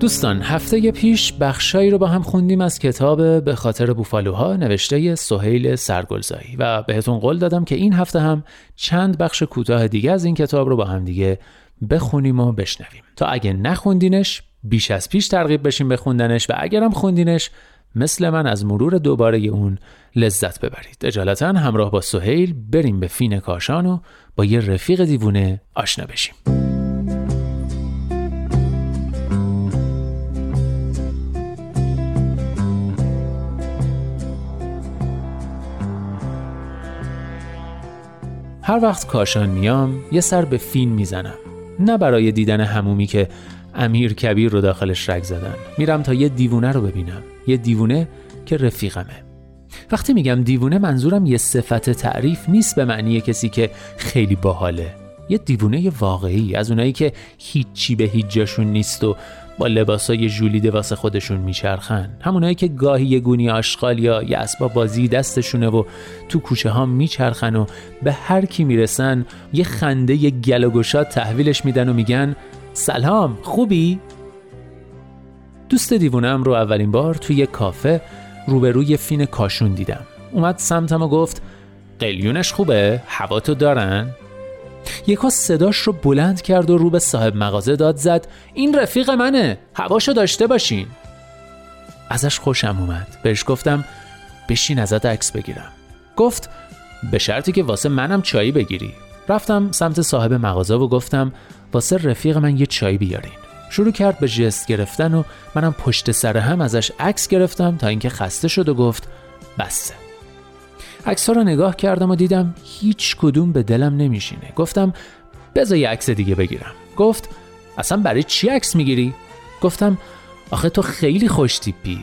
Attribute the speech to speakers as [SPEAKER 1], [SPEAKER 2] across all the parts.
[SPEAKER 1] دوستان هفته پیش بخشایی رو با هم خوندیم از کتاب به خاطر بوفالوها نوشته سهیل سرگلزایی. و بهتون قول دادم که این هفته هم چند بخش کوتاه دیگه از این کتاب رو با هم دیگه بخونیم و بشنویم. تا اگه نخوندینش بیش از پیش ترغیب بشیم به خوندنش و اگرم خوندینش مثل من از مرور دوباره اون لذت ببرید. اجالتا همراه با سهیل بریم به فین کاشان و با یه رفیق دیوونه آشنا بشیم. هر وقت کاشان میام یه سر به فین می‌زنم. نه برای دیدن همومی که امیر کبیر رو داخلش رگ زدن. میرم تا یه دیوونه رو ببینم. یه دیوونه که رفیقمه. وقتی میگم دیوونه منظورم یه صفت تعریف نیست به معنی کسی که خیلی باحاله. یه دیوونه واقعی از اونایی که هیچی به هیچ جاشون نیست و با لباسای ژولیده واسه خودشون میچرخن همونایی که گاهی یه گونی آشغال یا یه اسباب بازی دستشونه و تو کوچه ها میچرخن و به هر کی می‌رسن یه خنده یه گل و گشاد تحویلش میدن و میگن سلام خوبی؟ دوست دیوونم رو اولین بار توی یه کافه روبروی فین کاشون دیدم اومد سمتم و گفت قلیونش خوبه؟ هوا تو دارن؟ یکا صداش رو بلند کرد و رو به صاحب مغازه داد زد. این رفیق منه. هواشو داشته باشین. ازش خوشم اومد. بهش گفتم بشین ازت عکس بگیرم. گفت به شرطی که واسه منم چایی بگیری. رفتم سمت صاحب مغازه و گفتم واسه رفیق من یه چای بیارین. شروع کرد به جست گرفتن و منم پشت سر هم ازش عکس گرفتم تا اینکه خسته شد و گفت بسه. عکس رو نگاه کردم و دیدم هیچ کدوم به دلم نمیشینه. گفتم بذار یه عکس دیگه بگیرم. گفت اصلا برای چی عکس می‌گیری؟ گفتم آخه تو خیلی خوش تیپی.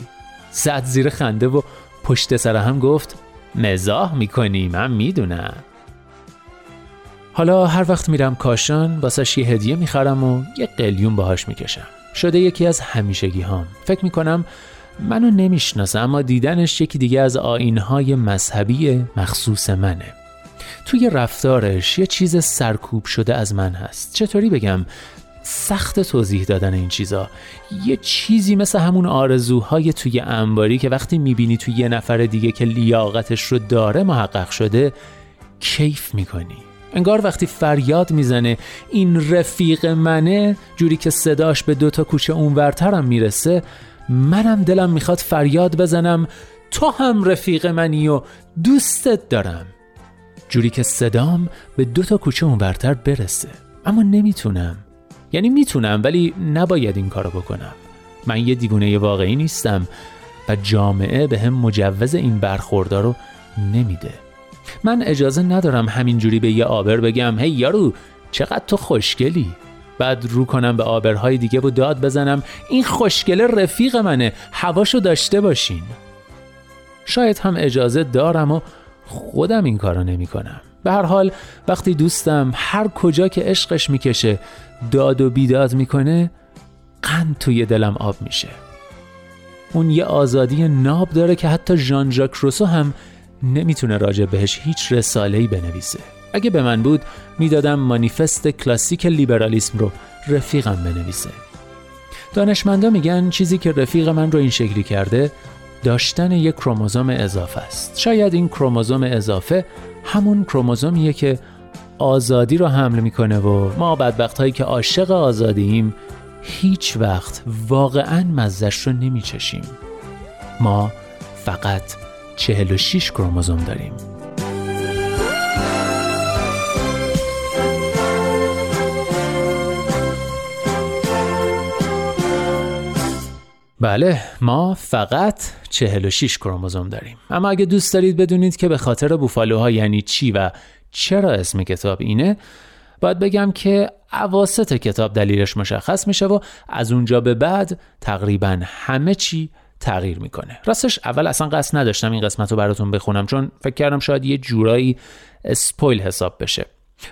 [SPEAKER 1] زد زیر خنده و پشت سر هم گفت مزاح می‌کنی من می‌دونم. حالا هر وقت میرم کاشان واسش یه هدیه می‌خرم و یه قلیون باهاش می‌کشم. شده یکی از همیشگی هام فکر می‌کنم منو نمی‌شناسه اما دیدنش یکی دیگه از آینهای مذهبی مخصوص منه. توی رفتارش یه چیز سرکوب شده از من هست. چطوری بگم؟ سخت توضیح دادن این چیزا. یه چیزی مثل همون آرزوهای توی انباری که وقتی می‌بینی توی یه نفر دیگه که لیاقتش رو داره محقق شده کیف می‌کنی. انگار وقتی فریاد می‌زنه این رفیق منه جوری که صداش به دوتا کوچه اونورترم می‌رسه منم دلم می‌خواد فریاد بزنم تو هم رفیق منی و دوستت دارم. جوری که صدام به دو تا کوچه اونورتر برسه. اما نمی‌تونم. یعنی می‌تونم ولی نباید این کارو بکنم. من یه دیوونه واقعی نیستم و جامعه به هم مجوز این برخوردار رو نمیده. من اجازه ندارم همینجوری به یه آبر بگم هی یارو چقدر تو خوشگلی؟ بعد رو کنم به آبرهای دیگه و داد بزنم. این خوشگله رفیق منه. هواشو داشته باشین. شاید هم اجازه دارم و خودم این کارو نمی کنم به هر حال وقتی دوستم هر کجا که عشقش می‌کشه داد و بیداد می‌کنه قند توی دلم آب میشه. اون یه آزادی ناب داره که حتی ژان ژاک روسو هم نمی‌تونه راجع بهش هیچ رساله‌ای بنویسه. اگه به من بود می‌دادم مانیفست کلاسیک لیبرالیسم رو رفیقم بنویسه. دانشمندا میگن چیزی که رفیق من رو این شکلی کرده داشتن یک کروموزوم اضافه است. شاید این کروموزوم اضافه همون کروموزومیه که آزادی رو حمل می‌کنه و ما بدبخت هایی که عاشق آزادیم هیچ وقت واقعا مزش رو نمیچشیم. ما فقط 46 کروموزوم داریم. بله ما فقط 46 کروموزوم داریم. اما اگه دوست دارید بدونید که به خاطر بوفالوها یعنی چی و چرا اسم کتاب اینه باید بگم که عواست کتاب دلیلش مشخص میشه و از اونجا به بعد تقریبا همه چی تغییر می‌کنه. راستش اول اصلا قصد نداشتم این قسمت رو براتون بخونم چون فکر کردم شاید یه جورایی اسپویل حساب بشه.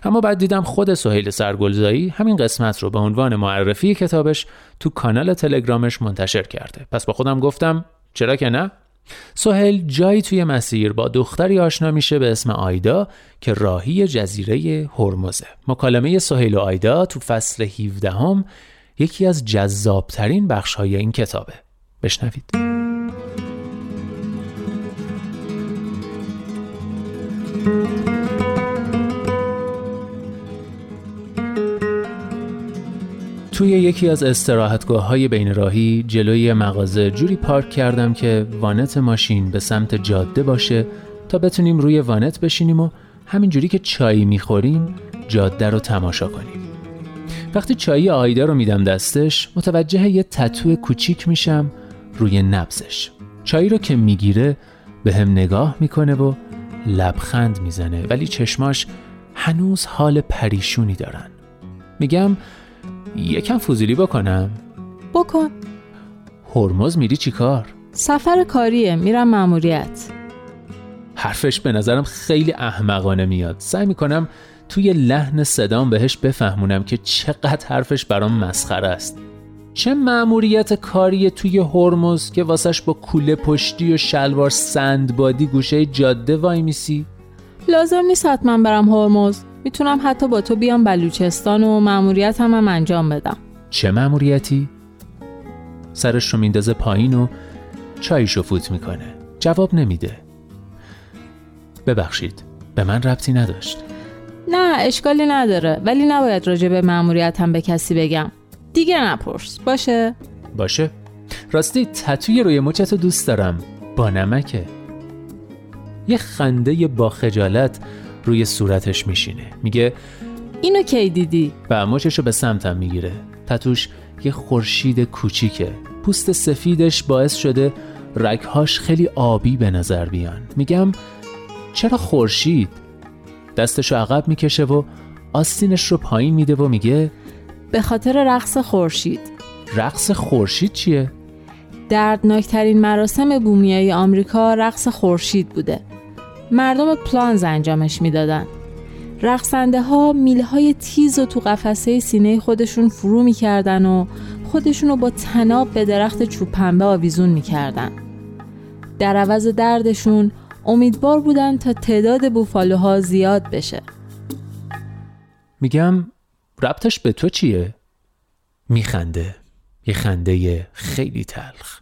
[SPEAKER 1] اما بعد دیدم خود سهیل سرگلزایی همین قسمت رو به عنوان معرفی کتابش تو کانال تلگرامش منتشر کرده. پس با خودم گفتم چرا که نه؟ سهیل جایی توی مسیر با دختری آشنا میشه به اسم آیدا که راهی جزیره هرمزه. مکالمه سهیل و آیدا تو فصل 17 هم یکی از جذابترین بخش های این کتابه. بشنوید. توی یکی از استراحتگاه های بین راهی جلوی مغازه جوری پارک کردم که وانت ماشین به سمت جاده باشه تا بتونیم روی وانت بشینیم و همینجوری که چایی می‌خوریم جاده رو تماشا کنیم. وقتی چایی آیده رو میدم دستش متوجه یه تتو کوچیک میشم روی نبزش چایی رو که می‌گیره به هم نگاه می‌کنه و لبخند می‌زنه ولی چشماش هنوز حال پریشونی دارن. میگم یکم فوزیلی بکنم.
[SPEAKER 2] بکن.
[SPEAKER 1] هرمز میری چیکار؟
[SPEAKER 2] سفر کاریه میرم مأموریت.
[SPEAKER 1] حرفش به نظرم خیلی احمقانه میاد. سعی می‌کنم توی لحن صدام بهش بفهمونم که چقدر حرفش برام مسخره است. چه مأموریت کاری توی هرمز که واسش با کوله پشتی و شلوار سندبادی گوشه جاده وای میسی؟
[SPEAKER 2] لازم نیست حتما برم هرمز. می‌تونم حتی با تو بیام بلوچستان و مأموریت هم, هم انجام بدم.
[SPEAKER 1] چه مأموریتی؟ سرش رو میندازه پایین و چایشو فوت می‌کنه. جواب نمیده. ببخشید به من ربطی نداشت.
[SPEAKER 2] نه اشکالی نداره ولی نباید راجع به مأموریت هم به کسی بگم. دیگه نپرس. باشه؟
[SPEAKER 1] باشه. راستی تتوی روی مچتو دوست دارم. با نمکه. یه خنده با خجالت. روی صورتش میشینه. میگه
[SPEAKER 2] اینو کی دیدی؟
[SPEAKER 1] و مچشو به سمتم می‌گیره. تتوش یه خورشید کوچیکه. پوست سفیدش باعث شده رگهاش خیلی آبی به نظر بیان. میگم چرا خورشید؟ دستشو عقب می‌کشه و آستینش رو پایین میده و میگه
[SPEAKER 2] به خاطر رقص خورشید.
[SPEAKER 1] رقص خورشید چیه؟
[SPEAKER 2] دردناکترین مراسم بومیایی آمریکا رقص خورشید بوده. مردم پلانز انجامش می‌دادن. رقصنده ها میله های تیز و تو قفسه سینه خودشون فرو می‌کردن و خودشون رو با تناب به درخت چوب پنبه آویزون می‌کردن. در عوض دردشون امیدوار بودن تا تعداد بوفالوها زیاد بشه.
[SPEAKER 1] میگم ربطش به تو چیه؟ میخنده. یه خنده خیلی تلخ.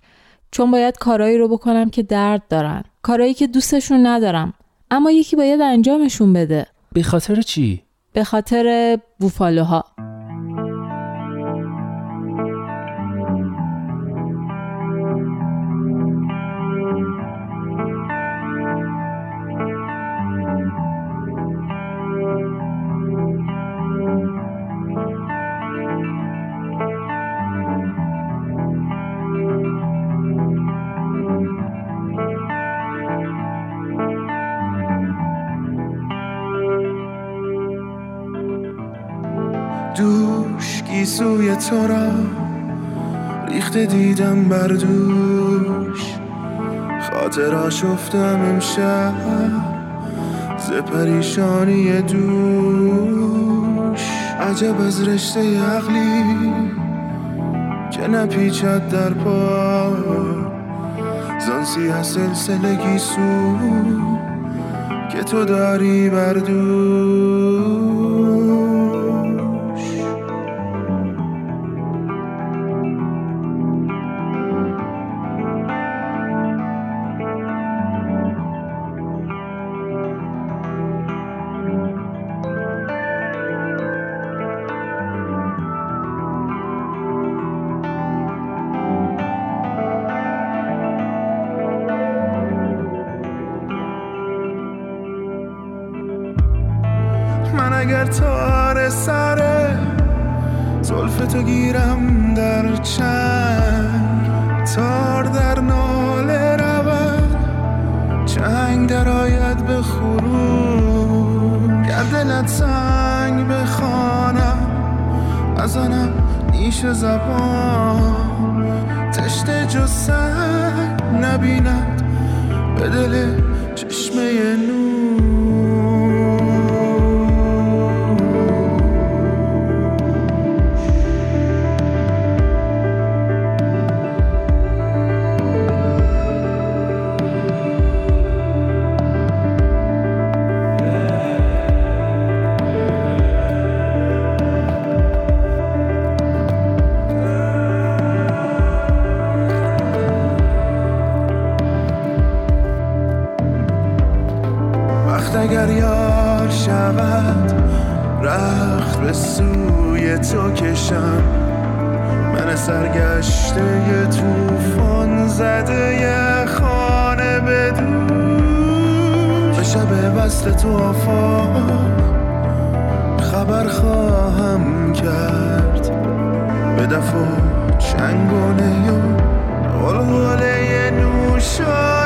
[SPEAKER 2] چون باید کارایی رو بکنم که درد دارن. کارایی که دوستشون ندارم. اما یکی باید انجامشون بده.
[SPEAKER 1] به خاطر چی؟
[SPEAKER 2] به خاطر بوفالوها.
[SPEAKER 3] دوش گیسوی تو را ریخته دیدم بر دوش. خاطرا شفتم امشب ز پریشانی دوش. عجب از رشته عقلی که نپیچد در پا. زانسی از سلسله گیسو که تو داری بر دوش. اگر تار سر زلف تو گیرم در چنگ. تار در ناله رود چنگ در آید به خروج گر دلت سنگ بخوانم از آنم نیش زبان. تشت جو سنگ نبیند به دل چشمه نور به سوی تو کشم. من سرگشته توفان زده خانه بدون به شب وصل تو آفاق خبر خواهم کرد. به دف و چنگانه و غلغله نوشانو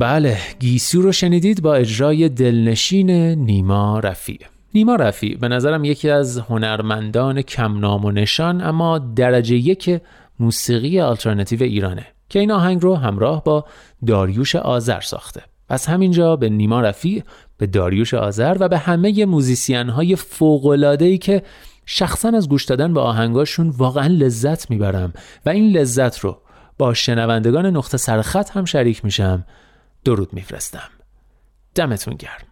[SPEAKER 1] بله گیسو رو شنیدید با اجرای دلنشین نیما رفیع. نیما رفیع به نظرم یکی از هنرمندان کم نام و نشان اما درجه یک موسیقی آلترناتیو ایرانه که این آهنگ رو همراه با داریوش آذر ساخته. پس همینجا به نیما رفیع به داریوش آذر و به همه موزیسین های ای که شخصا از گوش دادن به آهنگاشون واقعا لذت می‌برم. و این لذت رو با شنوندگان نقطه سرخط هم شریک میشم. درود میفرستم. دمتون گرم.